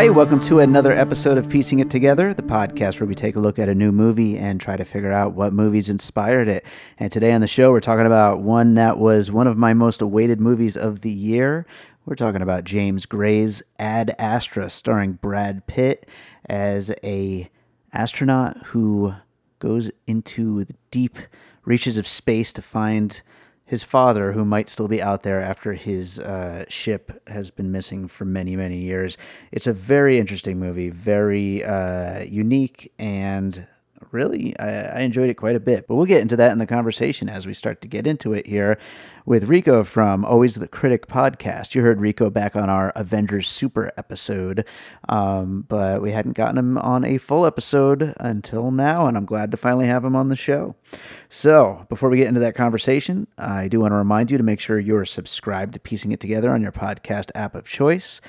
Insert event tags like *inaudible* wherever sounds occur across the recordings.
Right, welcome to another episode of Piecing It Together, the podcast where we take a look at a new movie and try to figure out what movies inspired it. And today on the show, we're talking about one that was one of my most awaited movies of the year. We're talking about James Gray's Ad Astra, starring Brad Pitt as a astronaut who goes into the deep reaches of space to find his father, who might still be out there after his uh, ship has been missing for many, many years. It's a very interesting movie, very uh, unique, and really, I, I enjoyed it quite a bit. But we'll get into that in the conversation as we start to get into it here with Rico from Always the Critic podcast. You heard Rico back on our Avengers Super episode, um, but we hadn't gotten him on a full episode until now, and I'm glad to finally have him on the show. So, before we get into that conversation, I do want to remind you to make sure you're subscribed to Piecing It Together on your podcast app of choice.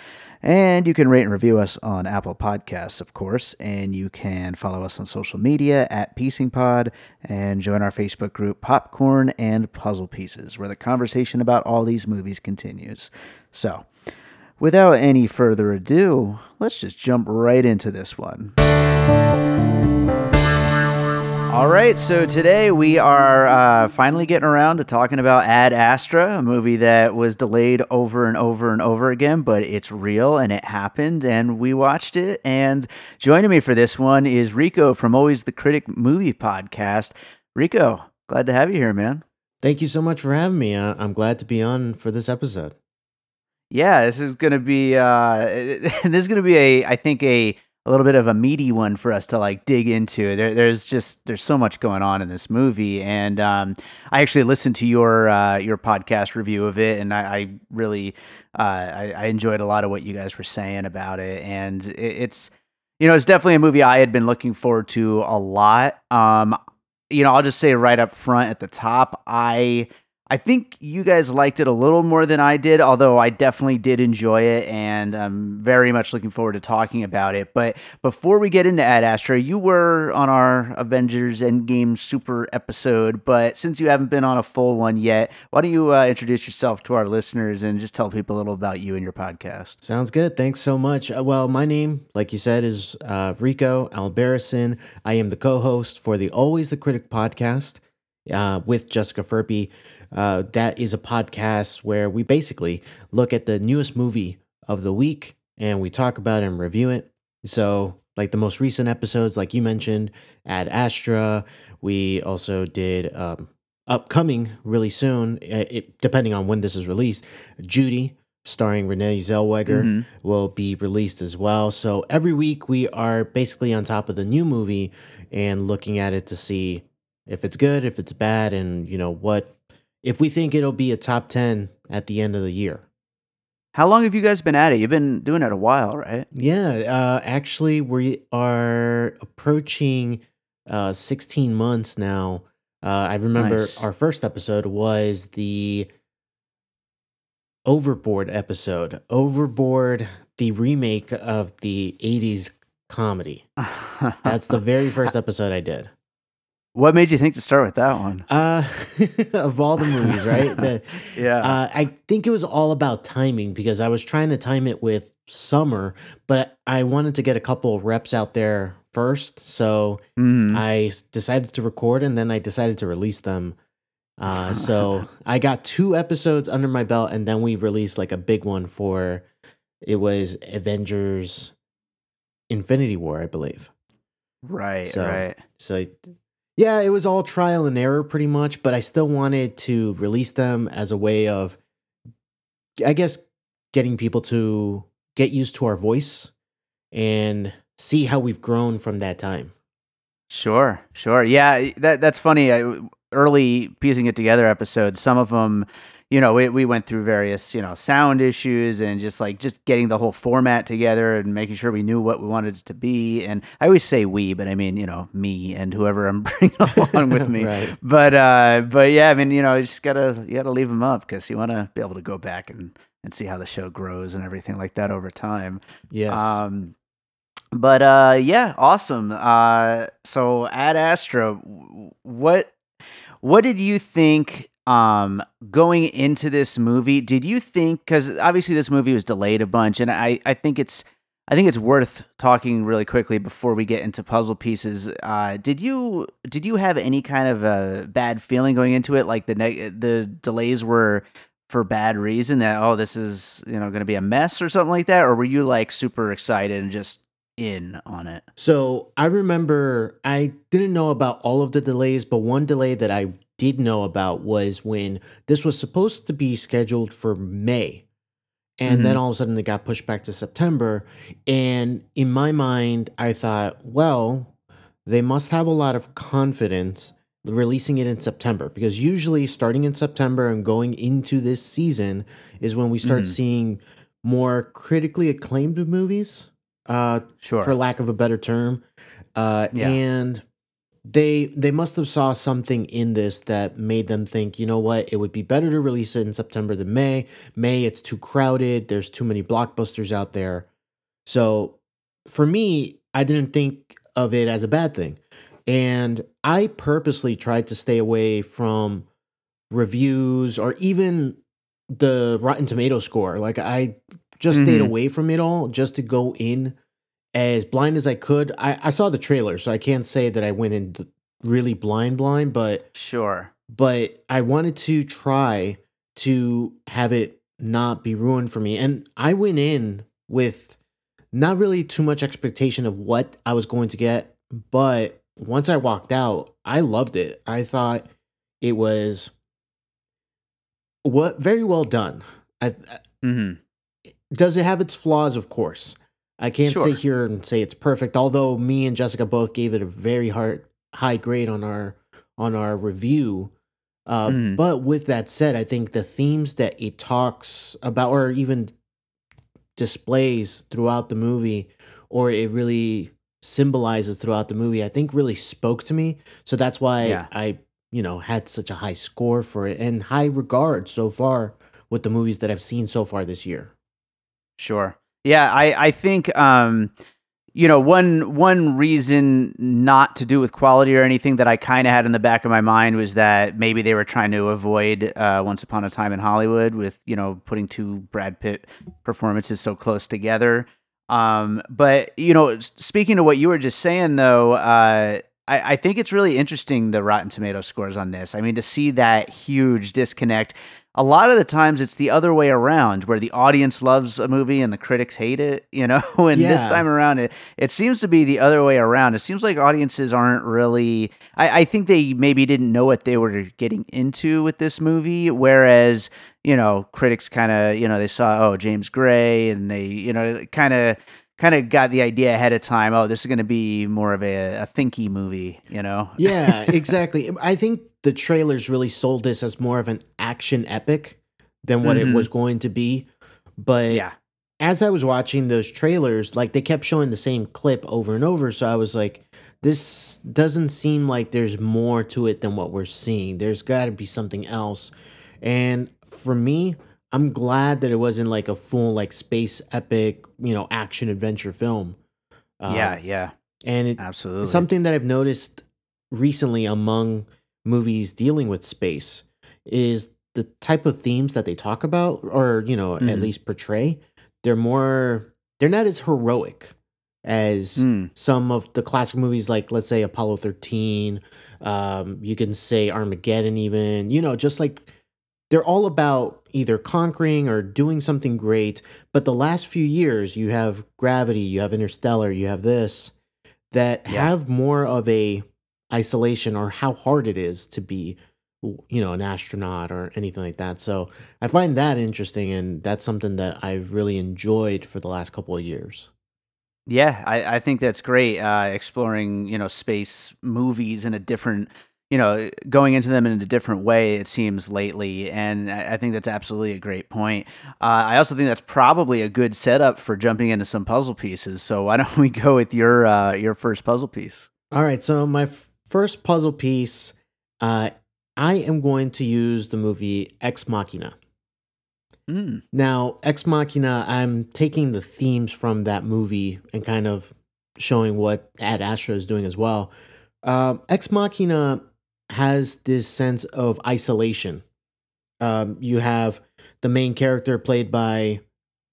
And you can rate and review us on Apple Podcasts, of course. And you can follow us on social media at Piecing Pod and join our Facebook group Popcorn and Puzzle Pieces, where the conversation about all these movies continues. So, without any further ado, let's just jump right into this one. All right, so today we are uh, finally getting around to talking about Ad Astra, a movie that was delayed over and over and over again, but it's real and it happened, and we watched it. And joining me for this one is Rico from Always the Critic Movie Podcast. Rico, glad to have you here, man. Thank you so much for having me. Uh, I'm glad to be on for this episode. Yeah, this is gonna be uh, *laughs* this is gonna be a I think a a little bit of a meaty one for us to like dig into. There, there's just there's so much going on in this movie, and um, I actually listened to your uh, your podcast review of it, and I, I really uh, I, I, enjoyed a lot of what you guys were saying about it, and it, it's you know it's definitely a movie I had been looking forward to a lot. Um, you know, I'll just say right up front at the top, I I think you guys liked it a little more than I did, although I definitely did enjoy it and I'm very much looking forward to talking about it. But before we get into Ad Astra, you were on our Avengers Endgame Super episode, but since you haven't been on a full one yet, why don't you uh, introduce yourself to our listeners and just tell people a little about you and your podcast? Sounds good. Thanks so much. Uh, well, my name, like you said, is uh, Rico Albarracin. I am the co host for the Always the Critic podcast uh, with Jessica Furby. Uh, that is a podcast where we basically look at the newest movie of the week and we talk about it and review it. So, like the most recent episodes, like you mentioned, Ad Astra. We also did um, upcoming really soon, it, depending on when this is released, Judy, starring Renee Zellweger, mm-hmm. will be released as well. So every week we are basically on top of the new movie and looking at it to see if it's good, if it's bad, and you know what if we think it'll be a top 10 at the end of the year. How long have you guys been at it? You've been doing it a while, right? Yeah, uh, actually, we are approaching uh, 16 months now. Uh, I remember nice. our first episode was the Overboard episode. Overboard, the remake of the 80s comedy. *laughs* That's the very first episode I did. What made you think to start with that one? Uh, *laughs* of all the movies, right? The, *laughs* yeah. Uh, I think it was all about timing because I was trying to time it with summer, but I wanted to get a couple of reps out there first. So mm. I decided to record and then I decided to release them. Uh, *laughs* so I got two episodes under my belt and then we released like a big one for it was Avengers Infinity War, I believe. Right, So- right. So yeah, it was all trial and error pretty much, but I still wanted to release them as a way of I guess getting people to get used to our voice and see how we've grown from that time. Sure, sure. Yeah, that that's funny. I, early piecing it together episodes, some of them, you know, we we went through various, you know, sound issues and just like just getting the whole format together and making sure we knew what we wanted it to be. And I always say we, but I mean, you know, me and whoever I'm *laughs* bringing *laughs* along with me. right. But uh, but yeah, I mean, you know, you just gotta you gotta leave them up because you want to be able to go back and and see how the show grows and everything like that over time. Yes. Um, but uh, yeah, awesome. Uh, so Ad Astra, what what did you think? Um, going into this movie, did you think? Because obviously this movie was delayed a bunch, and I I think it's I think it's worth talking really quickly before we get into puzzle pieces. Uh, did you did you have any kind of a bad feeling going into it? Like the neg- the delays were for bad reason that oh this is you know going to be a mess or something like that or were you like super excited and just in on it So I remember I didn't know about all of the delays, but one delay that I did know about was when this was supposed to be scheduled for May. And then all of a sudden it got pushed back to September. And in my mind, I thought, well, they must have a lot of confidence releasing it in September because usually starting in September and going into this season is when we start Mhm. seeing more critically acclaimed movies. Uh, sure for lack of a better term. Uh, Yeah. And they they must have saw something in this that made them think, you know what, it would be better to release it in September than May. May it's too crowded. There's too many blockbusters out there. So for me, I didn't think of it as a bad thing. And I purposely tried to stay away from reviews or even the Rotten Tomato score. Like I just stayed Mhm. away from it all just to go in as blind as I could. I, I saw the trailer, so I can't say that I went in really blind blind, but sure but I wanted to try to have it not be ruined for me. And I went in with not really too much expectation of what I was going to get, but once I walked out, I loved it. I thought it was what very well done. I, hmm does it have its flaws? Of course. I can't Sure. sit here and say it's perfect. Although me and Jessica both gave it a very hard high grade on our on our review. Uh, Mhm. But with that said, I think the themes that it talks about, or even displays throughout the movie, or it really symbolizes throughout the movie, I think really spoke to me. So that's why Yeah. I, you know, had such a high score for it and high regard so far with the movies that I've seen so far this year. Sure. Yeah, I I think um you know one one reason not to do with quality or anything that I kind of had in the back of my mind was that maybe they were trying to avoid uh, Once Upon a Time in Hollywood with you know putting two Brad Pitt performances so close together. Um, but you know, speaking to what you were just saying though, uh, I, I think it's really interesting the Rotten Tomato scores on this. I mean, to see that huge disconnect a lot of the times it's the other way around where the audience loves a movie and the critics hate it you know? *laughs* And this time around it it seems to be the other way around. It seems like audiences aren't really I, I think they maybe didn't know what they were getting into with this movie whereas you know critics kind of you know they saw oh james gray and they you know kind of kind of got the idea ahead of time oh this is going to be more of a, a thinky movie you know? Yeah, *laughs* exactly. I think the trailers really sold this as more of an action epic than what Mhm. it was going to be. But yeah as I was watching those trailers, like they kept showing the same clip over and over. So I was like, this doesn't seem like there's more to it than what we're seeing. There's got to be something else. And for me, I'm glad that it wasn't like a full, like space epic, you know, action adventure film. Um, yeah yeah And it, absolutely Something that I've noticed recently among movies dealing with space is the type of themes that they talk about or, you know, at Mhm. least portray. They're more they're not as heroic as Mm, some of the classic movies like let's say Apollo 13, um you can say Armageddon even, you know, just like they're all about either conquering or doing something great. But the last few years, you have Gravity, you have Interstellar, you have this that Yeah. have more of a isolation or how hard it is to be you know an astronaut or anything like that so i find that interesting and that's something that i've really enjoyed for the last couple of years Yeah, I, I think that's great. Uh, exploring, you know, space movies in a different, you know, going into them in a different way. It seems lately, and I, I think that's absolutely a great point. Uh, I also think that's probably a good setup for jumping into some puzzle pieces. So why don't *laughs* we go with your uh, your first puzzle piece? all right so my f- first puzzle piece uh i am going to use the movie ex machina Mm, Now, Ex Machina, I'm taking the themes from that movie and kind of showing what Ad Astra is doing as well. Um, Ex Machina has this sense of isolation. Um, you have the main character played by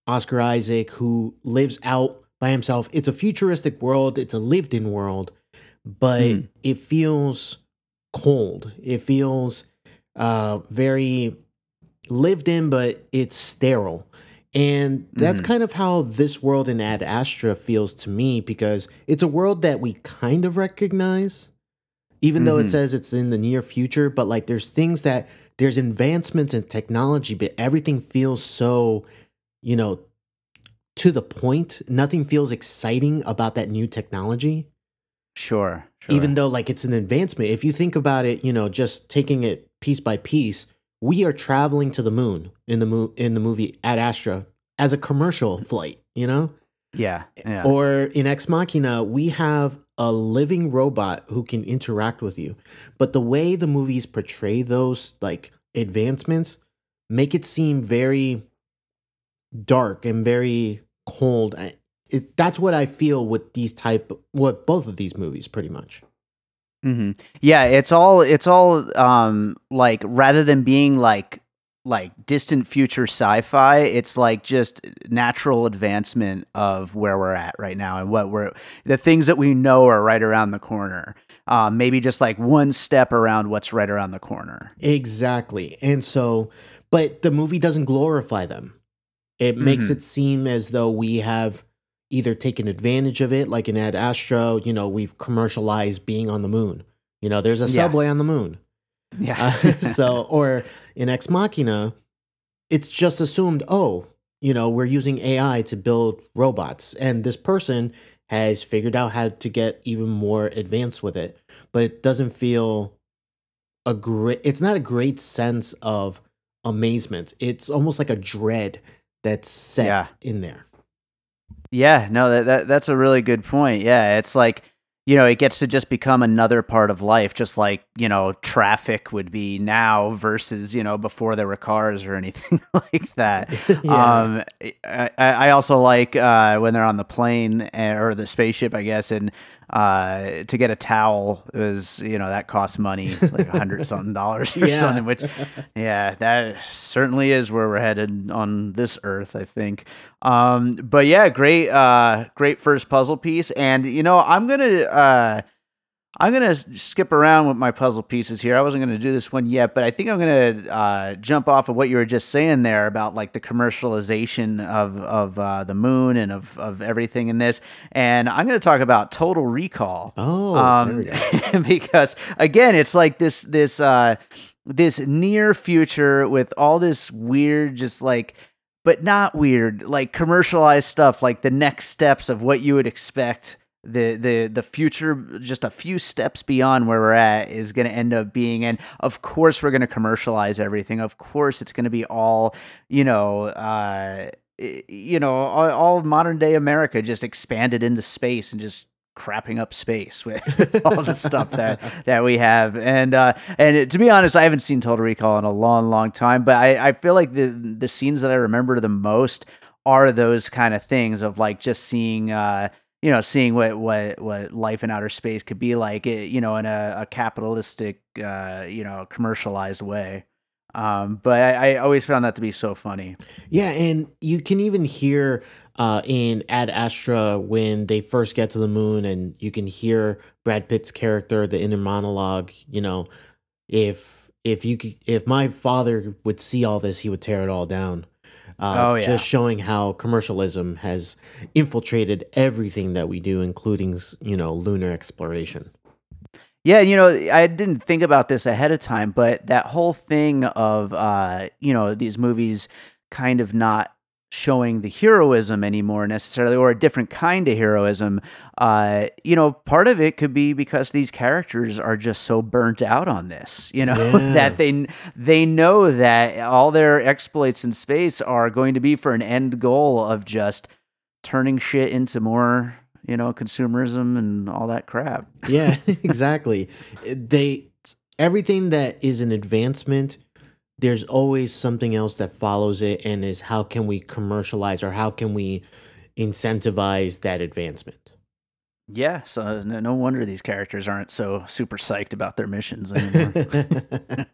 Oscar Isaac who lives out by himself. It's a futuristic world, it's a lived in world, but Hmm. it feels cold. It feels uh, very lived in, but it's sterile. And that's Mhm. kind of how this world in Ad Astra feels to me because it's a world that we kind of recognize, even though it Mhm. says it's in the near future. But like there's things that there's advancements in technology, but everything feels so, you know, to the point. Nothing feels exciting about that new technology sure, sure. even though like it's an advancement. If you think about it you know just taking it piece by piece we are traveling to the moon in the mo- in the movie ad astra as a commercial flight you know? Yeah, yeah, or in ex machina we have a living robot who can interact with you. But the way the movies portray those like advancements make it seem very dark and very cold it, that's what i feel with these type what both of these movies pretty much hmm Yeah, it's all it's all um like rather than being like like distant future sci-fi, it's like just natural advancement of where we're at right now and what we're the things that we know are right around the corner. Um, maybe just like one step around what's right around the corner. Exactly. And so, but the movie doesn't glorify them. It makes Mhm. it seem as though we have either taken advantage of it, like in Ad Astra, you know, we've commercialized being on the moon. You know, there's a Yeah. subway on the moon. Yeah. Uh, *laughs* so, or in Ex Machina, it's just assumed, oh, you know, we're using AI to build robots, and this person has figured out how to get even more advanced with it, but it doesn't feel a great. It's not a great sense of amazement. It's almost like a dread that's set Yeah. in there. Yeah, no, that, that that's a really good point. Yeah, it's like you know, it gets to just become another part of life, just like you know, traffic would be now versus you know before there were cars or *laughs* anything like that. *laughs* Yeah. Um, I, I also like uh, when they're on the plane eh, or the spaceship, I guess, and uh, to get a towel is you know that costs money, like a hundred *laughs* something dollars or Yeah. something. Which, yeah, that certainly is where we're headed on this earth, I think. Um, but yeah, great, uh, great first puzzle piece, and you know, I'm gonna. Uh, I'm gonna skip around with my puzzle pieces here. I wasn't gonna do this one yet, but I think I'm gonna uh, jump off of what you were just saying there about like the commercialization of of uh, the moon and of of everything in this, and I'm gonna talk about Total Recall. oh, Um, *laughs* because again, it's like this this uh this near future with all this weird, just like but not weird, like commercialized stuff, like the next steps of what you would expect the the the future just a few steps beyond where we're at is going to end up being. And of course we're going to commercialize everything. Of course it's going to be all you know uh you know all, all of modern day america just expanded into space and just crapping up space *laughs* with all the stuff that *laughs* that we have. And uh and it, to be honest i haven't seen total recall in a long long time but i i feel like the the scenes that i remember the most are those kind of things of like just seeing uh you know seeing what what what life in outer space could be like eh, you know in a, a capitalistic uh you know commercialized way um but I, I always found that to be so funny Yeah, and you can even hear uh, in Ad Astra when they first get to the moon, and you can hear Brad Pitt's character, the inner monologue. You know, if if you could, if my father would see all this, he would tear it all down. Uh, Oh, yeah. Just showing how commercialism has infiltrated everything that we do, including you know lunar exploration. Yeah, you know, I didn't think about this ahead of time, but that whole thing of uh, you know, these movies kind of not showing the heroism anymore necessarily or a different kind of heroism uh you know part of it could be because these characters are just so burnt out on this you know *laughs* Yeah. that they they know that all their exploits in space are going to be for an end goal of just turning shit into more you know consumerism and all that crap Yeah, *laughs* *laughs* exactly. They everything that is an advancement, there's always something else that follows it, and is how can we commercialize or how can we incentivize that advancement? Yeah, so no, no wonder these characters aren't so super psyched about their missions anymore. *laughs*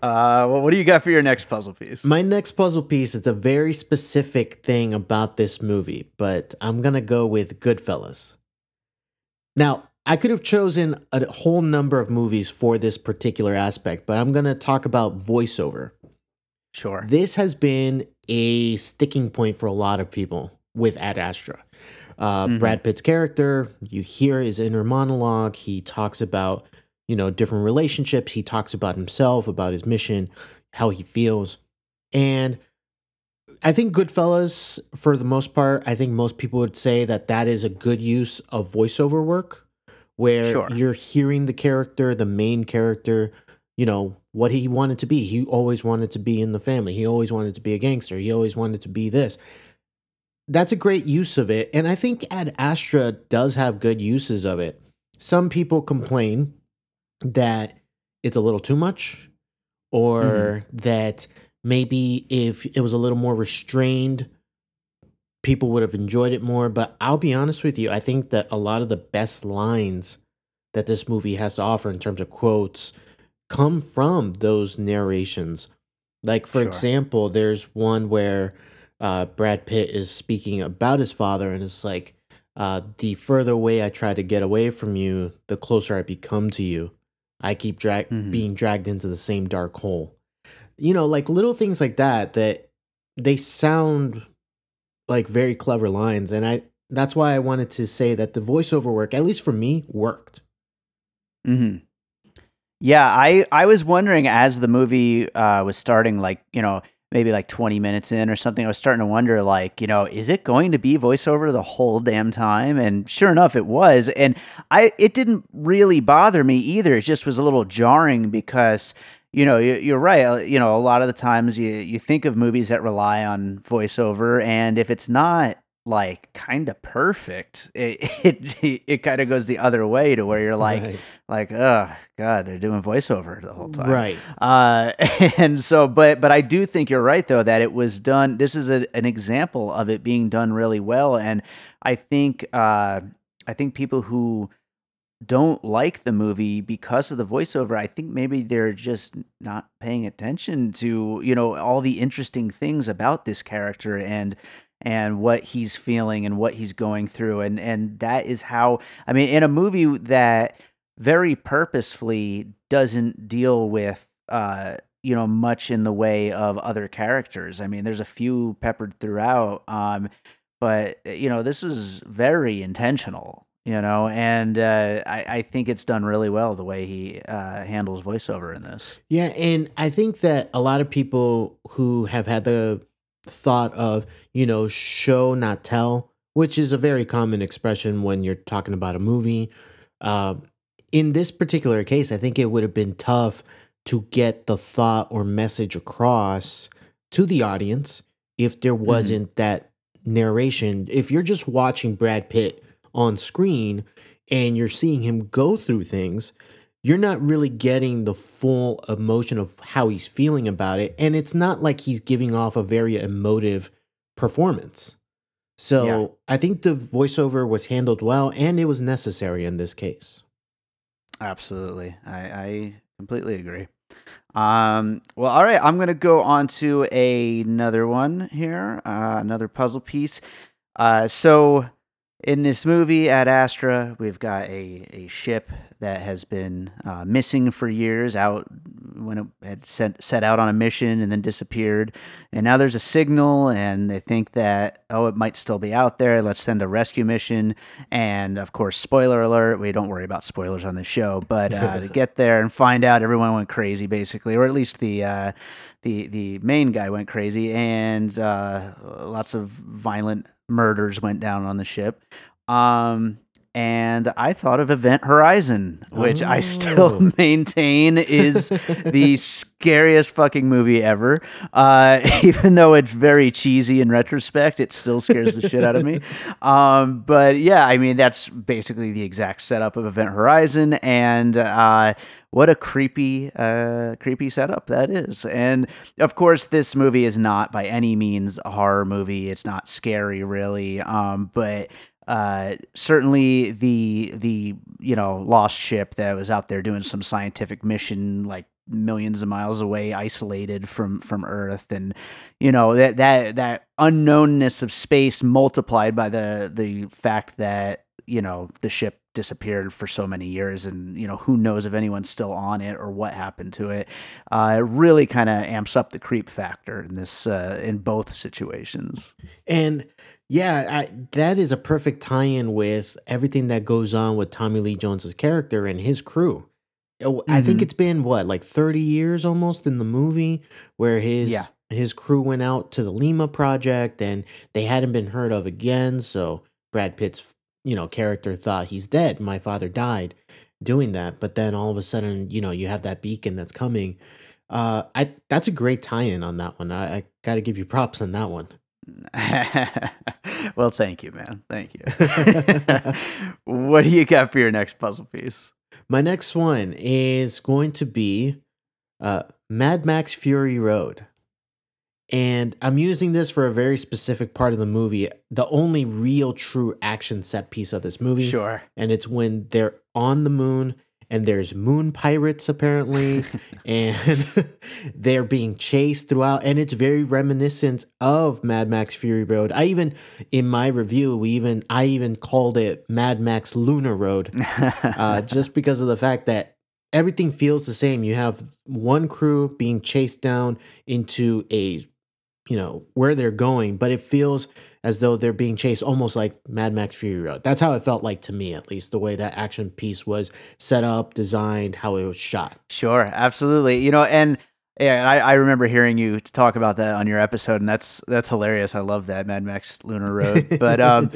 uh, well, what do you got for your next puzzle piece? My next puzzle piece is a very specific thing about this movie, but I'm gonna go with Goodfellas. Now, I could have chosen a whole number of movies for this particular aspect, but I'm gonna talk about voiceover. Sure. This has been a sticking point for a lot of people with Ad Astra. Uh, Mhm. Brad Pitt's character, you hear his inner monologue. He talks about, you know, different relationships. He talks about himself, about his mission, how he feels. And I think Goodfellas, for the most part, I think most people would say that that is a good use of voiceover work where Sure. you're hearing the character, the main character, you know, what he wanted to be. He always wanted to be in the family. He always wanted to be a gangster. He always wanted to be this. That's a great use of it. And I think Ad Astra does have good uses of it. Some people complain that it's a little too much or mm-hmm. that maybe if it was a little more restrained, people would have enjoyed it more. But I'll be honest with you, I think that a lot of the best lines that this movie has to offer in terms of quotes come from those narrations. Like, for Sure. example, there's one where uh, Brad Pitt is speaking about his father, and it's like, uh, the further away I try to get away from you, the closer I become to you. I keep drag- Mhm. being dragged into the same dark hole. You know, like little things like that that they sound like very clever lines, and I that's why I wanted to say that the voiceover work, at least for me, worked. hmm Yeah, I I was wondering as the movie uh, was starting, like you know, maybe like twenty minutes in or something. I was starting to wonder, like, you know, is it going to be voiceover the whole damn time? And sure enough, it was. And I it didn't really bother me either. It just was a little jarring because. You know, you- you're right. uh, You know, a lot of the times you you think of movies that rely on voiceover, and if it's not like kind of perfect, it *laughs* it, it kind of goes the other way to where you're like, right. like oh god they're doing voiceover the whole time right. uh *laughs* and so but but i do think you're right though that it was done this is a, an example of it being done really well and i think uh i think people who don't like the movie because of the voiceover i think maybe they're just not paying attention to you know all the interesting things about this character and and what he's feeling and what he's going through. And and that is how i mean in a movie that very purposefully doesn't deal with uh you know much in the way of other characters. I mean there's a few peppered throughout um but uh, you know this was very intentional you know and uh i i think it's done really well the way he uh handles voiceover in this Yeah, and I think that a lot of people who have had the thought of, you know, show not tell, which is a very common expression when you're talking about a movie. Um, in this particular case, I think it would have been tough to get the thought or message across to the audience if there wasn't that narration. If you're just watching Brad Pitt on screen and you're seeing him go through things, you're not really getting the full emotion of how he's feeling about it. And it's not like he's giving off a very emotive performance. So Yeah. I think the voiceover was handled well and it was necessary in this case. Absolutely. I, I completely agree. Um, well, all right. I'm going to go on to another one here, uh, another puzzle piece. Uh, so in this movie Ad Astra, we've got a, a ship that has been uh, missing for years out when it had set, set out on a mission and then disappeared. And now there's a signal, and they think that, oh, it might still be out there. Let's send a rescue mission. And of course, spoiler alert, we don't worry about spoilers on the show, but uh, to *laughs* get there and find out everyone went crazy, basically, or at least the. Uh, the, the main guy went crazy, and uh, lots of violent murders went down on the ship. Um, and I thought of Event Horizon, which I still Oh. *laughs* maintain is the *laughs* scariest fucking movie ever. Uh, *laughs* even though it's very cheesy in retrospect, it still scares the shit out of me. Um, but yeah, I mean that's basically the exact setup of Event Horizon, and uh, what a creepy, uh, creepy setup that is. And of course, this movie is not by any means a horror movie. It's not scary, really. Um, but uh, certainly the the you know lost ship that was out there doing some scientific mission, like millions of miles away, isolated from from Earth, and you know that that that unknownness of space multiplied by the the fact that you know the ship disappeared for so many years and you know who knows if anyone's still on it or what happened to it. Uh, it really kind of amps up the creep factor in this uh, in both situations. And yeah, I, that is a perfect tie-in with everything that goes on with Tommy Lee Jones's character and his crew. Oh, I think Mhm. it's been what, like 30 years almost in the movie where his Yeah. his crew went out to the Lima project and they hadn't been heard of again, so Brad Pitt's, you know, character thought he's dead. My father died doing that, but then all of a sudden, you know, you have that beacon that's coming. Uh I that's a great tie-in on that one. I, I got to give you props on that one. *laughs* well thank you man thank you *laughs* what do you got for your next puzzle piece My next one is going to be uh, Mad Max Fury Road. And I'm using this for a very specific part of the movie, the only real true action set piece of this movie. sure And it's when they're on the moon and there's moon pirates apparently *laughs* and *laughs* they're being chased throughout and it's very reminiscent of Mad Max Fury Road. I even in my review we even I even called it Mad Max Lunar Road *laughs* uh, just because of the fact that everything feels the same. You have one crew being chased down into a, you know, where they're going, but it feels as though they're being chased almost like Mad Max Fury Road. That's how it felt like to me, at least, the way that action piece was set up, designed, how it was shot. Sure, absolutely. You know, and yeah, and I, I remember hearing you talk about that on your episode, and that's that's hilarious. I love that Mad Max Lunar Road. *laughs* But um,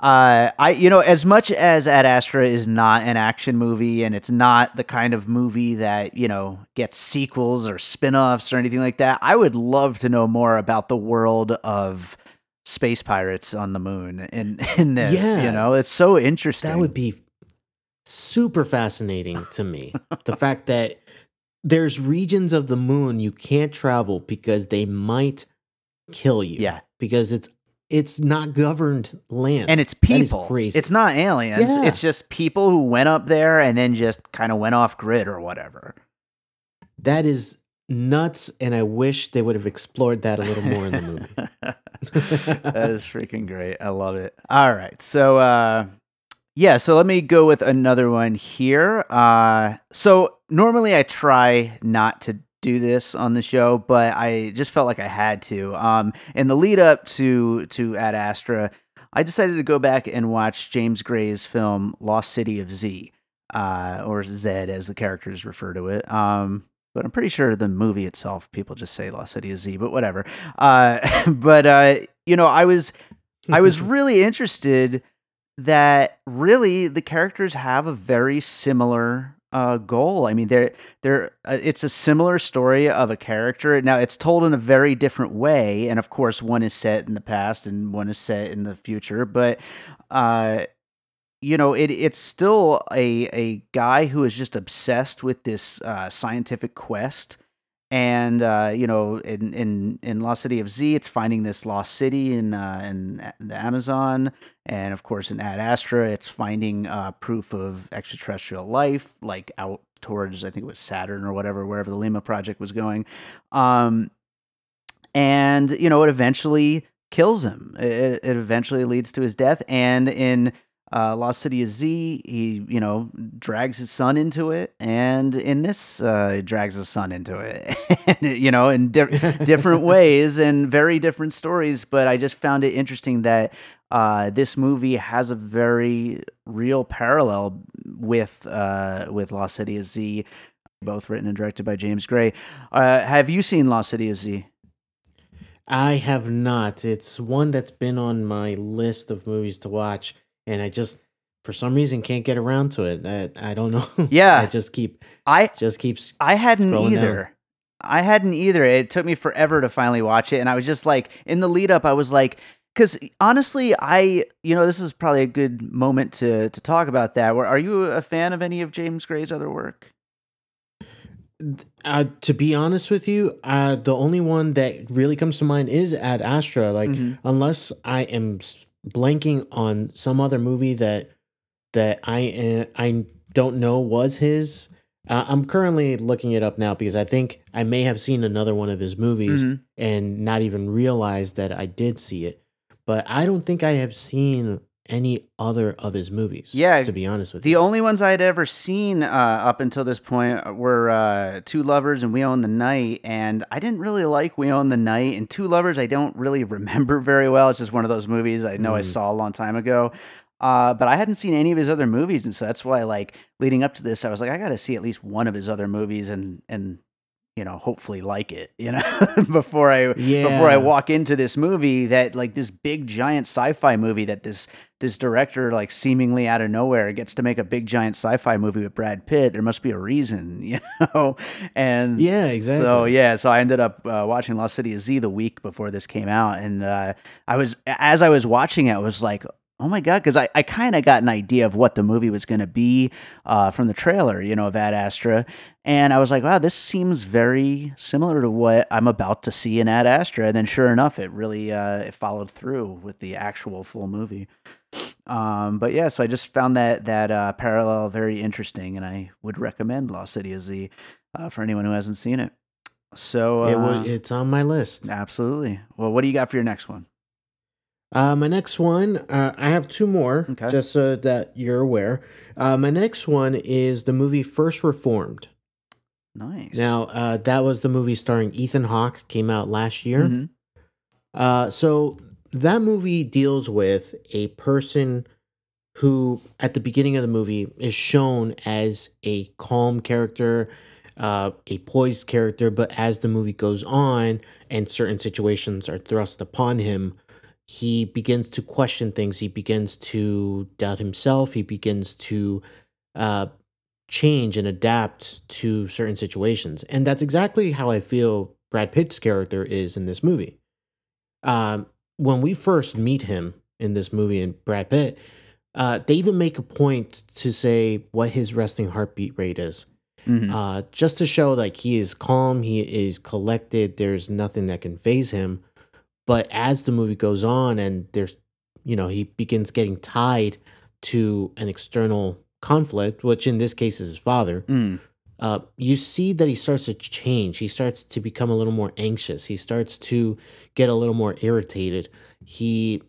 uh, I you know, as much as Ad Astra is not an action movie, and it's not the kind of movie that you know gets sequels or spin-offs or anything like that, I would love to know more about the world of space pirates on the moon in *laughs* in this. Yeah. You know, it's so interesting. that would be super fascinating to me. the *laughs* fact that there's regions of the moon you can't travel because they might kill you. yeah. Because it's it's not governed land. and it's people. crazy. It's not aliens. Yeah. It's just people who went up there and then just kind of went off grid or whatever. that is nuts and I wish they would have explored that a little more in the *laughs* movie. that is freaking great. I love it. All right. So uh yeah, so let me go with another one here. Uh so normally I try not to do this on the show, but I just felt like I had to. Um in the lead up to to Ad Astra, I decided to go back and watch James Gray's film Lost City of Z, uh, or Zed as the characters refer to it. Um, but I'm pretty sure the movie itself, people just say Lost City of Z, but whatever. Uh, *laughs* but uh, you know, I was I was *laughs* really interested that really the characters have a very similar uh, goal. I mean, they're they're uh, it's a similar story of a character. Now it's told in a very different way, and of course, one is set in the past and one is set in the future. But uh, you know, it it's still a a guy who is just obsessed with this uh, scientific quest. And uh, you know, in, in in Lost City of Z, it's finding this lost city in uh, in the Amazon, and of course in Ad Astra, it's finding uh, proof of extraterrestrial life, like out towards I think it was Saturn or whatever, wherever the Lima project was going. Um, and you know, it eventually kills him. It, it eventually leads to his death. And in uh, Lost City of Z, he you know drags his son into it, and in this, uh, he drags his son into it, *laughs* and, you know, in di- different *laughs* ways and very different stories. But I just found it interesting that uh, this movie has a very real parallel with uh, with Lost City of Z, both written and directed by James Gray. Uh, have you seen Lost City of Z? I have not. It's one that's been on my list of movies to watch, and I just for some reason can't get around to it. I, I don't know. *laughs* Yeah. I just keep I just keeps I hadn't Scrolling down. either. I hadn't either. It took me forever to finally watch it, and I was just like, in the lead up, I was like, because honestly, I, you know, this is probably a good moment to to talk about that. Where are you a fan of any of James Gray's other work? uh, to be honest with you, uh, the only one that really comes to mind is Ad Astra. Like, Mhm. unless I am blanking on some other movie that that I uh, I don't know was his. Uh, I'm currently looking it up now because I think I may have seen another one of his movies Mhm. and not even realized that I did see it. But I don't think I have seen any other of his movies. Yeah, to be honest with The you. The only ones I had ever seen uh, up until this point were uh, Two Lovers and We Own the Night, and I didn't really like We Own the Night. And Two Lovers, I don't really *laughs* remember very well. It's just one of those movies I know I Mm. saw a long time ago. Uh, but I hadn't seen any of his other movies, and so that's why, like, leading up to this, I was like, I got to see at least one of his other movies, and and you know, hopefully like it, you know, *laughs* before I before I walk into this movie that like this big giant sci-fi movie that this this director like seemingly out of nowhere gets to make a big giant sci-fi movie with Brad Pitt. There must be a reason, *laughs* you know. And Yeah, exactly. So yeah, so I ended up uh, watching Lost City of Z the week before this came out, and uh, I was as I was watching it, I was like. Oh my god! Because I, I kind of got an idea of what the movie was going to be uh, from the trailer, you know, of Ad Astra, and I was like, wow, this seems very similar to what I'm about to see in Ad Astra. And then sure enough, it really uh, it followed through with the actual full movie. Um, but yeah, so I just found that that uh, parallel very interesting, and I would recommend Lost City of Z uh, for anyone who hasn't seen it. So it uh, it's on my list. absolutely. Well, what do you got for your next one? Uh, my next one, uh, I have two more, Okay. just so that you're aware. Uh, my next one is the movie First Reformed. Nice. Now, uh, that was the movie starring Ethan Hawke, came out last year. Mhm. Uh, so that movie deals with a person who, at the beginning of the movie, is shown as a calm character, uh, a poised character, but as the movie goes on and certain situations are thrust upon him, he begins to question things. He begins to doubt himself. He begins to uh, change and adapt to certain situations. And that's exactly how I feel Brad Pitt's character is in this movie. Um, when we first meet him in this movie, and Brad Pitt, uh, they even make a point to say what his resting heartbeat rate is, Mhm. uh, just to show like he is calm, he is collected. There's nothing that can faze him. But as the movie goes on, and there's, you know, he begins getting tied to an external conflict, which in this case is his father Mm. uh, you see that he starts to change. He starts to become a little more anxious. He starts to get a little more irritated. He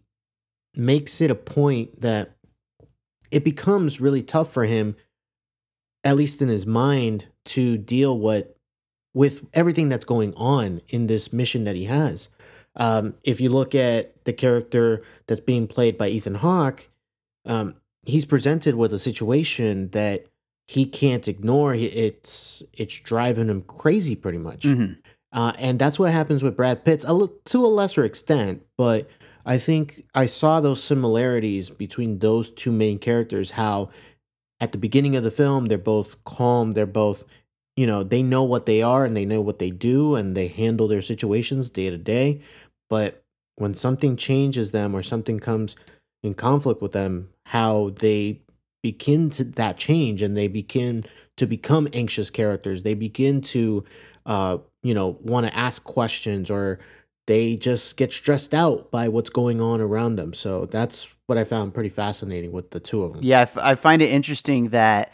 makes it a point that it becomes really tough for him, at least in his mind, to deal what with everything that's going on in this mission that he has. Um, if you look at the character that's being played by Ethan Hawke, um, he's presented with a situation that he can't ignore. It's it's driving him crazy, pretty much. Mhm. Uh, and that's what happens with Brad Pitt, a to a lesser extent. But I think I saw those similarities between those two main characters. How at the beginning of the film they're both calm, they're both, you know, they know what they are and they know what they do, and they handle their situations day to day. But when something changes them or something comes in conflict with them, how they begin to that change and they begin to become anxious characters. They begin to, uh, you know, want to ask questions or they just get stressed out by what's going on around them. So that's what I found pretty fascinating with the two of them. Yeah, I, f- I find it interesting that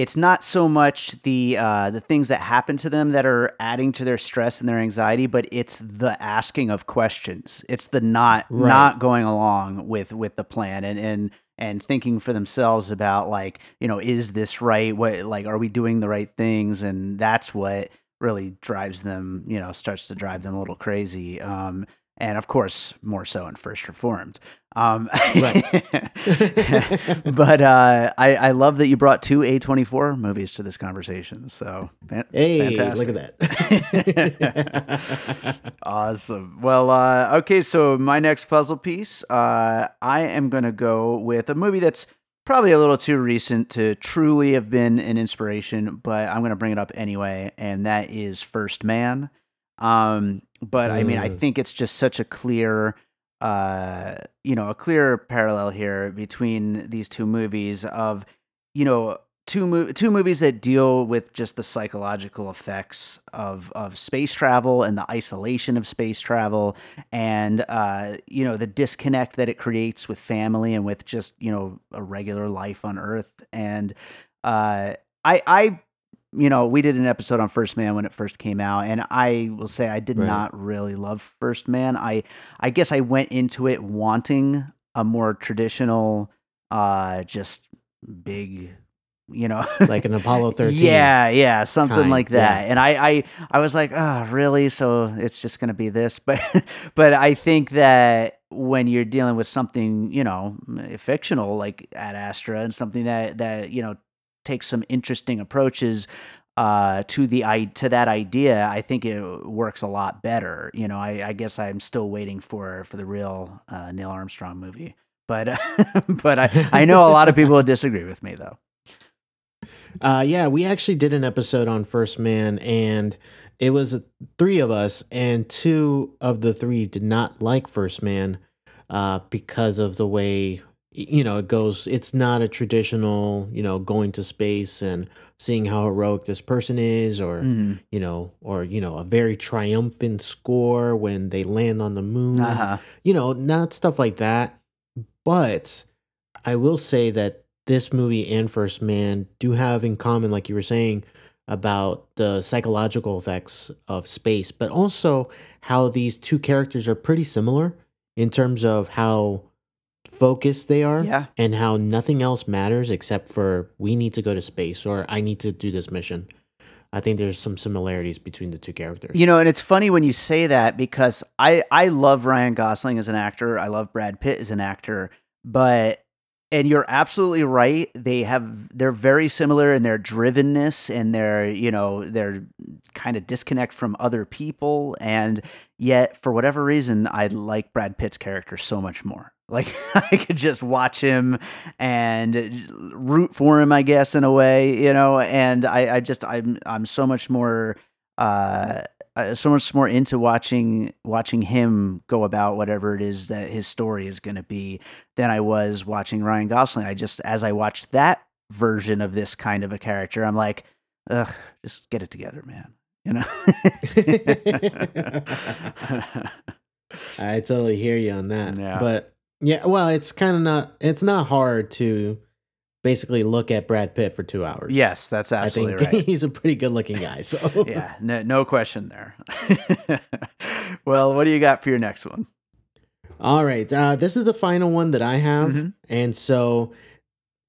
it's not so much the uh, the things that happen to them that are adding to their stress and their anxiety, but it's the asking of questions. It's the not Right. not going along with with the plan and and and thinking for themselves about like you know is this right? What like are we doing the right things? And that's what really drives them. You know, starts to drive them a little crazy. Um, and of course, more so in First Reformed. Um, *laughs* but uh, I, I love that you brought two A24 movies to this conversation. So, fan- Hey, fantastic. look at that. *laughs* awesome. Well, uh, okay, so my next puzzle piece, uh, I am going to go with a movie that's probably a little too recent to truly have been an inspiration, but I'm going to bring it up anyway, and that is First Man. Um, but I mean, I Mm. think it's just such a clear, uh, you know, a clear parallel here between these two movies of, you know, two mo- two movies that deal with just the psychological effects of of space travel and the isolation of space travel and uh you know the disconnect that it creates with family and with just you know a regular life on earth and uh i i you know we did an episode on first man when it first came out and i will say i did Right. not really love first man i i guess i went into it wanting a more traditional uh just big you know like an Apollo *laughs* 13. yeah, yeah, something kind, like that. And I, I, I was like, oh, really? So it's just going to be this, *laughs* but, but I think that when you're dealing with something, you know, fictional like Ad Astra and something that that you know takes some interesting approaches uh, to the i to that idea, I think it works a lot better. You know, I, I guess I'm still waiting for for the real uh, Neil Armstrong movie. But *laughs* but I, I know a lot of people would *laughs* disagree with me though. Uh, yeah, we actually did an episode on First Man, and it was three of us, and two of the three did not like First Man uh, because of the way you know it goes. It's not a traditional, you know, going to space and seeing how heroic this person is, or Mhm. you know, or you know, a very triumphant score when they land on the moon. Uh-huh. You know, not stuff like that. But I will say that this movie and First Man do have in common, like you were saying, about the psychological effects of space, but also how these two characters are pretty similar in terms of how focused they are Yeah. and how nothing else matters except for we need to go to space or I need to do this mission. I think there's some similarities between the two characters. You know, and it's funny when you say that because I I love Ryan Gosling as an actor. I love Brad Pitt as an actor, but and you're absolutely right. They have they're very similar in their drivenness and their, you know, their kind of disconnect from other people and yet for whatever reason I like Brad Pitt's character so much more. Like *laughs* I could just watch him and root for him, I guess, in a way, you know. And I, I just, I'm, I'm so much more, uh, uh, so much more into watching watching him go about whatever it is that his story is going to be than I was watching Ryan Gosling. I just, as I watched that version of this kind of a character, I'm like, ugh, just get it together, man. You know. *laughs* *laughs* I totally hear you on that. Yeah. But yeah, well, it's kind of not it's not hard to basically look at Brad Pitt for 2 hours. yes, that's I think *laughs* right. he's a pretty good looking guy. So *laughs* yeah, no, no question there. *laughs* well, what do you got for your next one? All right. Uh, this is the final one that I have. Mhm. And so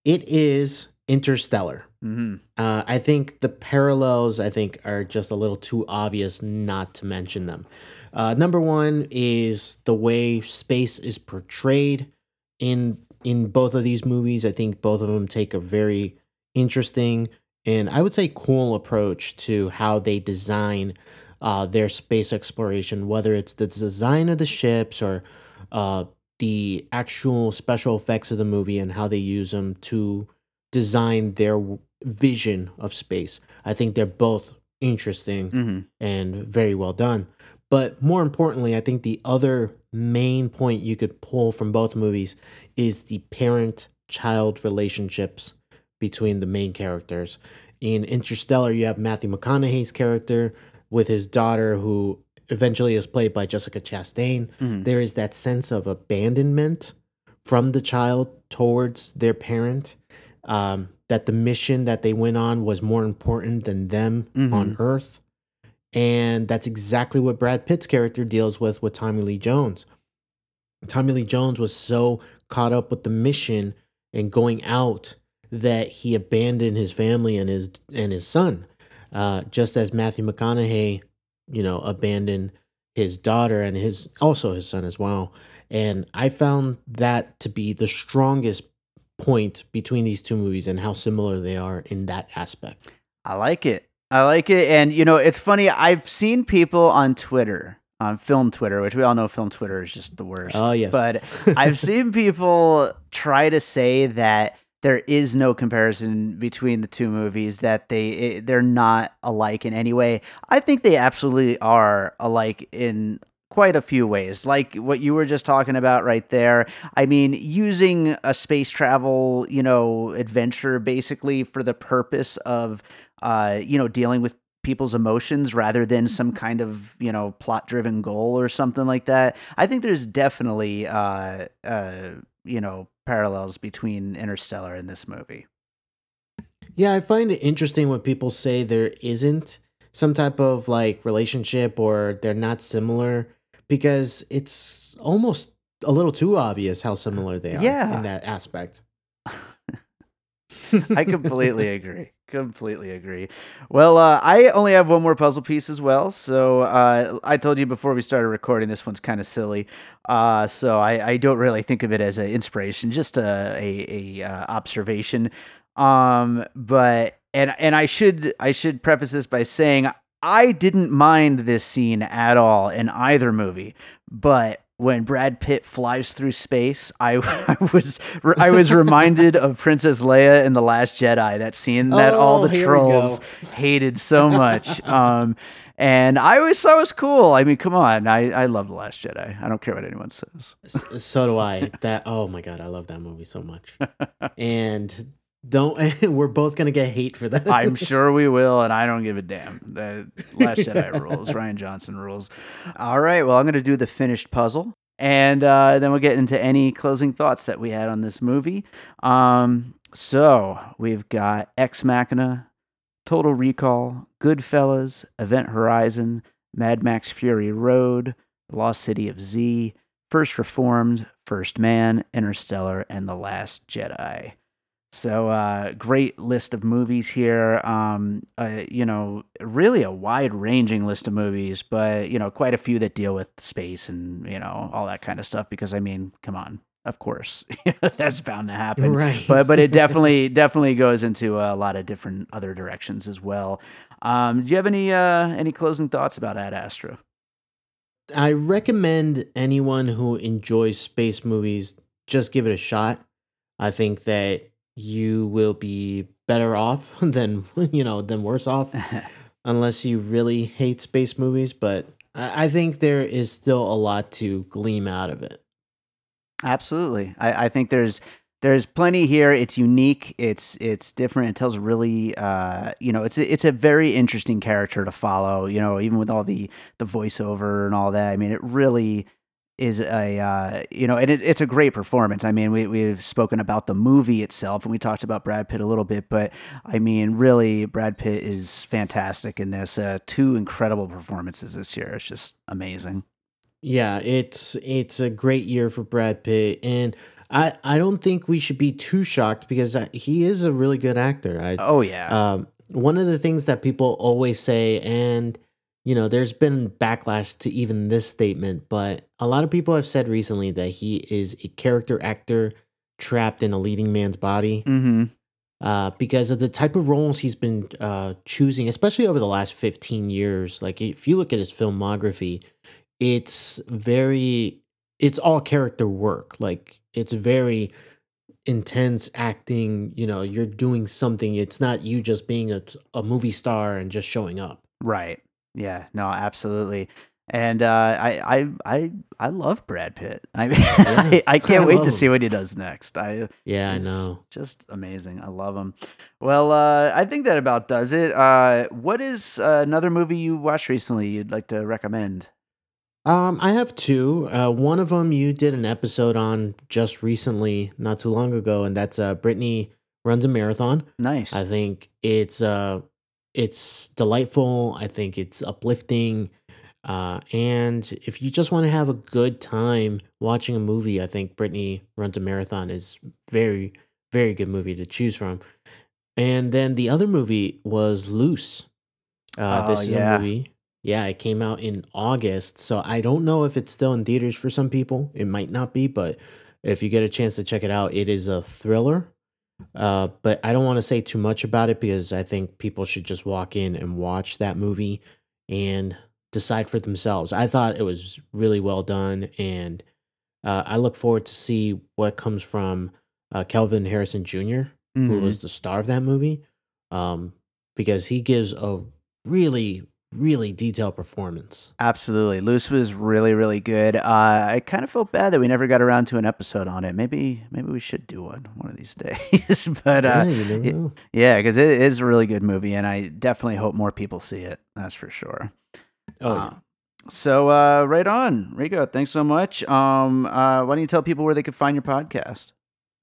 it is Interstellar. hmm Uh, I think the parallels, I think, are just a little too obvious not to mention them. Uh, number one is the way space is portrayed in in both of these movies. I think both of them take a very interesting and I would say cool approach to how they design uh, their space exploration, whether it's the design of the ships or uh, the actual special effects of the movie and how they use them to design their vision of space. I think they're both interesting hmm and very well done. But more importantly, I think the other main point you could pull from both movies is the parent child relationships between the main characters. In Interstellar, you have Matthew McConaughey's character with his daughter, who eventually is played by Jessica Chastain. hmm There is that sense of abandonment from the child towards their parent um, that the mission that they went on was more important than them on Earth. And that's exactly what Brad Pitt's character deals with with Tommy Lee Jones. Tommy Lee Jones was so caught up with the mission and going out that he abandoned his family and his and his son, uh, just as Matthew McConaughey, you know, abandoned his daughter and his also his son as well. And I found that to be the strongest point between these two movies and how similar they are in that aspect. I like it. I like it. And, you know, it's funny. I've seen people on Twitter, on film Twitter, which we all know film Twitter is just the worst. Oh, yes. But *laughs* I've seen people try to say that there is no comparison between the two movies that they it, they're not alike in any way. I think they absolutely are alike in quite a few ways. Like what you were just talking about right there. I mean, using a space travel, you know, adventure basically for the purpose of uh, you know, dealing with people's emotions rather than some kind of you know plot driven goal or something like that i think there's definitely uh uh you know parallels between interstellar and this movie Yeah, I find it interesting when people say there isn't some type of like relationship or they're not similar because it's almost a little too obvious how similar they are Yeah. in that aspect. *laughs* i completely agree. Completely agree. Well uh, i only have one more puzzle piece as well. So uh, i told you before we started recording this one's kind of silly. Uh, so I, I don't really think of it as an inspiration just a, a, a uh, observation. Um, but and and i should i should preface this by saying i didn't mind this scene at all in either movie but when Brad Pitt flies through space, I, *laughs* I was I was reminded of Princess Leia in the Last Jedi. That scene that all Oh, the trolls hated so much. *laughs* um, and I always thought it was cool. I mean, come on, I I love the Last Jedi. I don't care what anyone says. So do I. That oh my god, I love that movie so much. *laughs* and don't *laughs* we're both gonna get hate for that. I'm *laughs* sure we will, and I don't give a damn. The Last *laughs* Jedi rules. Rian Johnson rules. All right. Well, I'm going to do the finished puzzle, and uh, then we'll get into any closing thoughts that we had on this movie. Um, so we've got Ex Machina, Total Recall, Goodfellas, Event Horizon, Mad Max Fury Road, The Lost City of Z, First Reformed, First Man, Interstellar, and The Last Jedi. So, uh, great list of movies here. Um, uh, you know, really a wide ranging list of movies, but, you know, quite a few that deal with space and, you know, all that kind of stuff. Because, I mean, come on, of course, *laughs* that's bound to happen. Right. But, but it *laughs* definitely, definitely goes into a lot of different other directions as well. Um, do you have any, uh, any closing thoughts about Ad Astra? I recommend anyone who enjoys space movies just give it a shot. I think that you will be better off *laughs* than you know than worse off *laughs* unless you really hate space movies. But I, I think there is still a lot to gleam out of it. Absolutely. I, I think there's there's plenty here. It's unique. It's it's different. It tells really uh you know, it's a, it's a very interesting character to follow, you know, even with all the the voiceover and all that. I mean, it really is a uh, you know, and it, it's a great performance. I mean, we we've spoken about the movie itself, and we talked about Brad Pitt a little bit, but I mean, really, Brad Pitt is fantastic in this. Uh, two incredible performances this year. It's just amazing. Yeah, it's it's a great year for Brad Pitt, and I I don't think we should be too shocked because I, he is a really good actor. I Oh yeah, um, one of the things that people always say, and you know, there's been backlash to even this statement, but a lot of people have said recently that he is a character actor trapped in a leading man's body mm-hmm. uh, because of the type of roles he's been uh, choosing, especially over the last 15 years. Like, if you look at his filmography, it's very, it's all character work. Like, it's very intense acting. You know, you're doing something. It's not you just being a, a movie star and just showing up. Right. Yeah. No. Absolutely. And uh, I, I, I, I love Brad Pitt. *laughs* I mean, I, I *laughs* can't I wait to him. see what he does next. I, Yeah, I know. Just amazing. I love him. Well, uh, I think that about does it. Uh, what is uh, another movie you watched recently you'd like to recommend? Um, I have two. Uh, one of them you did an episode on just recently, not too long ago, and that's uh, Brittany runs a marathon. Nice. I think it's uh it's delightful. I think it's uplifting. Uh, and if you just want to have a good time watching a movie, I think Brittany Runs a Marathon is very, very good movie to choose from. And then the other movie was Luce. Uh, Oh, this is yeah. a movie. Yeah, it came out in August. So I don't know if it's still in theaters for some people. It might not be, but if you get a chance to check it out, it is a thriller. Uh, but I don't want to say too much about it because I think people should just walk in and watch that movie and decide for themselves. I thought it was really well done, and uh, I look forward to see what comes from uh, Kelvin Harrison Jr., who Mhm. was the star of that movie, um, because he gives a really, really detailed performance. Absolutely. Luce was really, really good. Uh, I kind of felt bad that we never got around to an episode on it. Maybe, maybe we should do one one of these *laughs* days. but yeah, uh, you never yeah, because it is a really good movie, and I definitely hope more people see it. That's for sure. Oh, Uh, so uh, right on, Rico. Thanks so much. Um, uh, why don't you tell people where they can find your podcast?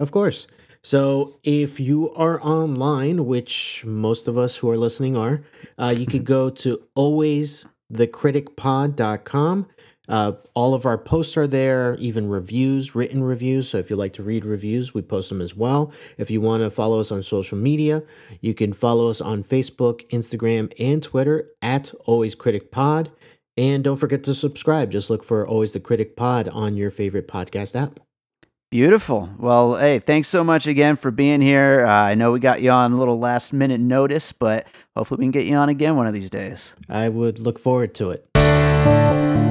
Of course. So if you are online, which most of us who are listening are, uh, you could go to alwaysthecriticpod.com. Uh, all of our posts are there, even reviews, written reviews. So if you like to read reviews, we post them as well. If you want to follow us on social media, you can follow us on Facebook, Instagram, and Twitter at Always Critic Pod. And don't forget to subscribe. Just look for Always the Critic Pod on your favorite podcast app. Beautiful. Well, hey, thanks so much again for being here. Uh, I know we got you on a little last minute notice, but hopefully we can get you on again one of these days. I would look forward to it.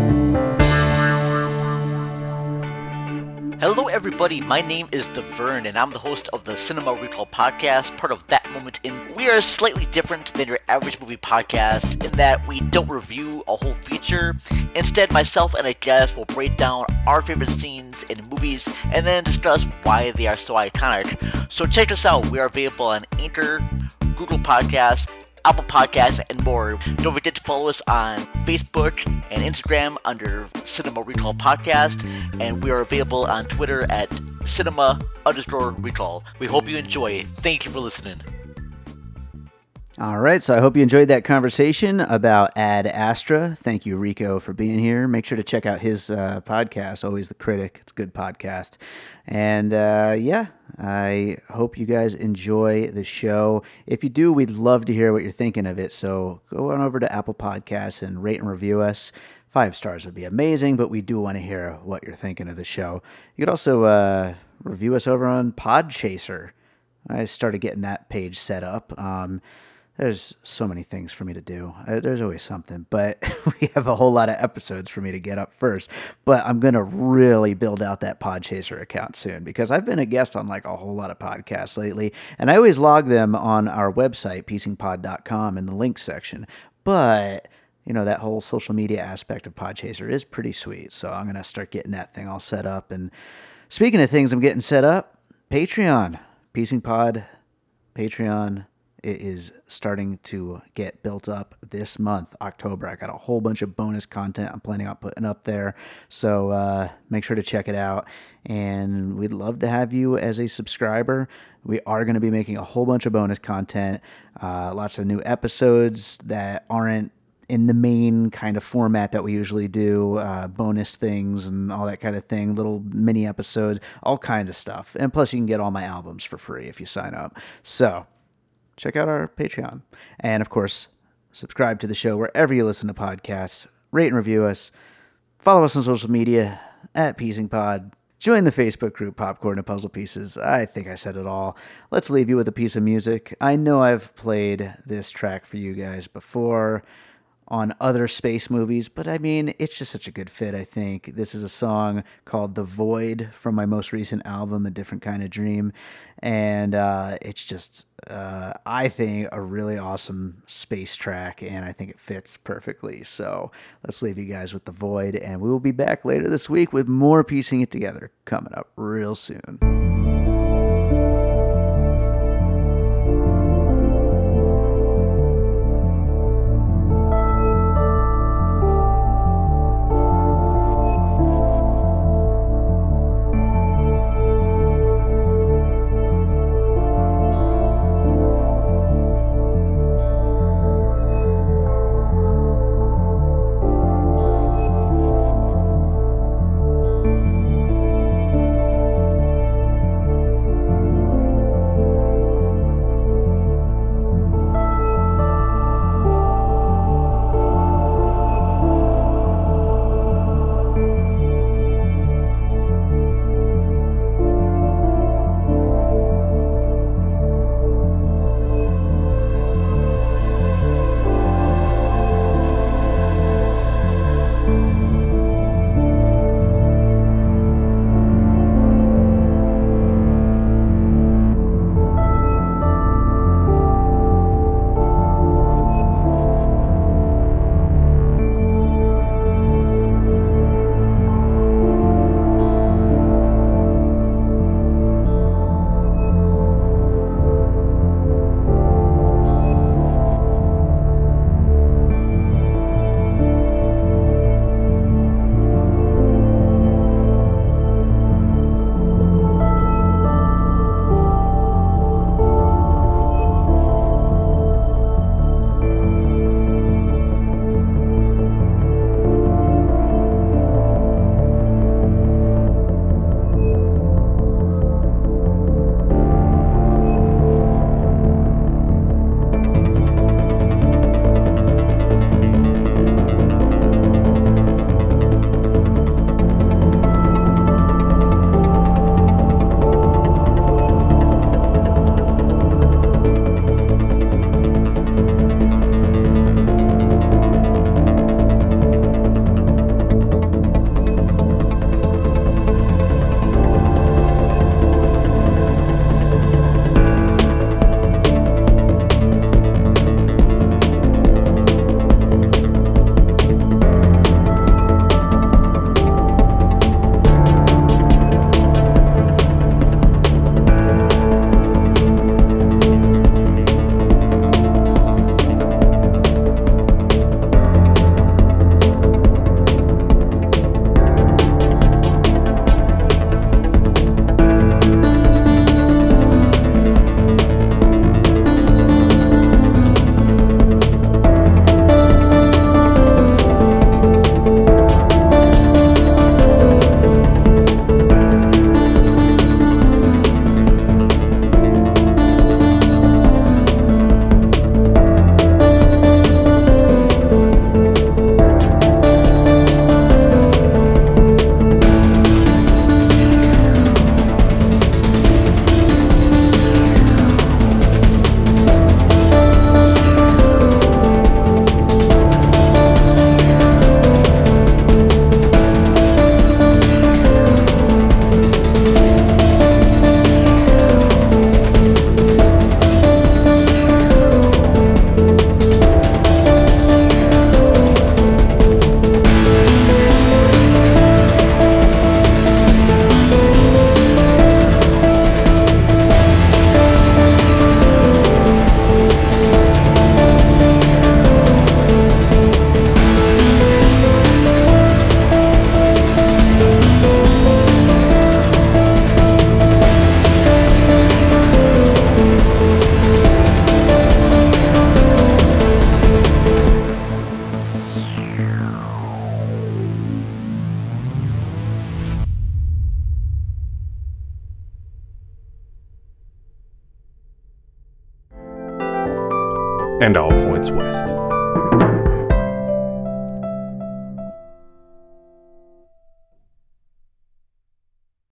Hello, everybody. My name is The Vern, and I'm the host of the Cinema Recall podcast, part of That Moment in. We are slightly different than your average movie podcast in that we don't review a whole feature. Instead, myself and a guest will break down our favorite scenes in movies and then discuss why they are so iconic. So check us out. We are available on Anchor, Google Podcasts, Apple Podcasts, and more. Don't forget to follow us on Facebook and Instagram under Cinema Recall Podcast, and we are available on Twitter at Cinema underscore Recall. We hope you enjoy. Thank you for listening. All right, so I hope you enjoyed that conversation about Ad Astra. Thank you, Rico, for being here. Make sure to check out his uh, podcast, Always the Critic. It's a good podcast. And uh, yeah, I hope you guys enjoy the show. If you do, we'd love to hear what you're thinking of it. So go on over to Apple Podcasts and rate and review us. Five stars would be amazing, but we do want to hear what you're thinking of the show. You could also uh, review us over on Podchaser. I started getting that page set up. Um, there's so many things for me to do. Uh, there's always something, but *laughs* we have a whole lot of episodes for me to get up first. But I'm gonna really build out that Podchaser account soon because I've been a guest on like a whole lot of podcasts lately, and I always log them on our website, piecingpod.com, in the links section. But you know that whole social media aspect of Podchaser is pretty sweet. So I'm gonna start getting that thing all set up. And speaking of things I'm getting set up, Patreon, Piecing Pod, Patreon it is starting to get built up this month, October. I got a whole bunch of bonus content I'm planning on putting up there. So uh, make sure to check it out. And we'd love to have you as a subscriber. We are going to be making a whole bunch of bonus content, uh, lots of new episodes that aren't in the main kind of format that we usually do uh, bonus things and all that kind of thing little mini episodes all kinds of stuff and plus you can get all my albums for free if you sign up so check out our Patreon. And of course, subscribe to the show wherever you listen to podcasts. Rate and review us. Follow us on social media at Piecing Pod. Join the Facebook group Popcorn and Puzzle Pieces. I think I said it all. Let's leave you with a piece of music. I know I've played this track for you guys before on other space movies, but I mean, it's just such a good fit, I think. This is a song called The Void from my most recent album, A Different Kind of Dream. And uh, it's just, uh, I think, a really awesome space track, and I think it fits perfectly. So let's leave you guys with The Void, and we will be back later this week with more Piecing It Together coming up real soon.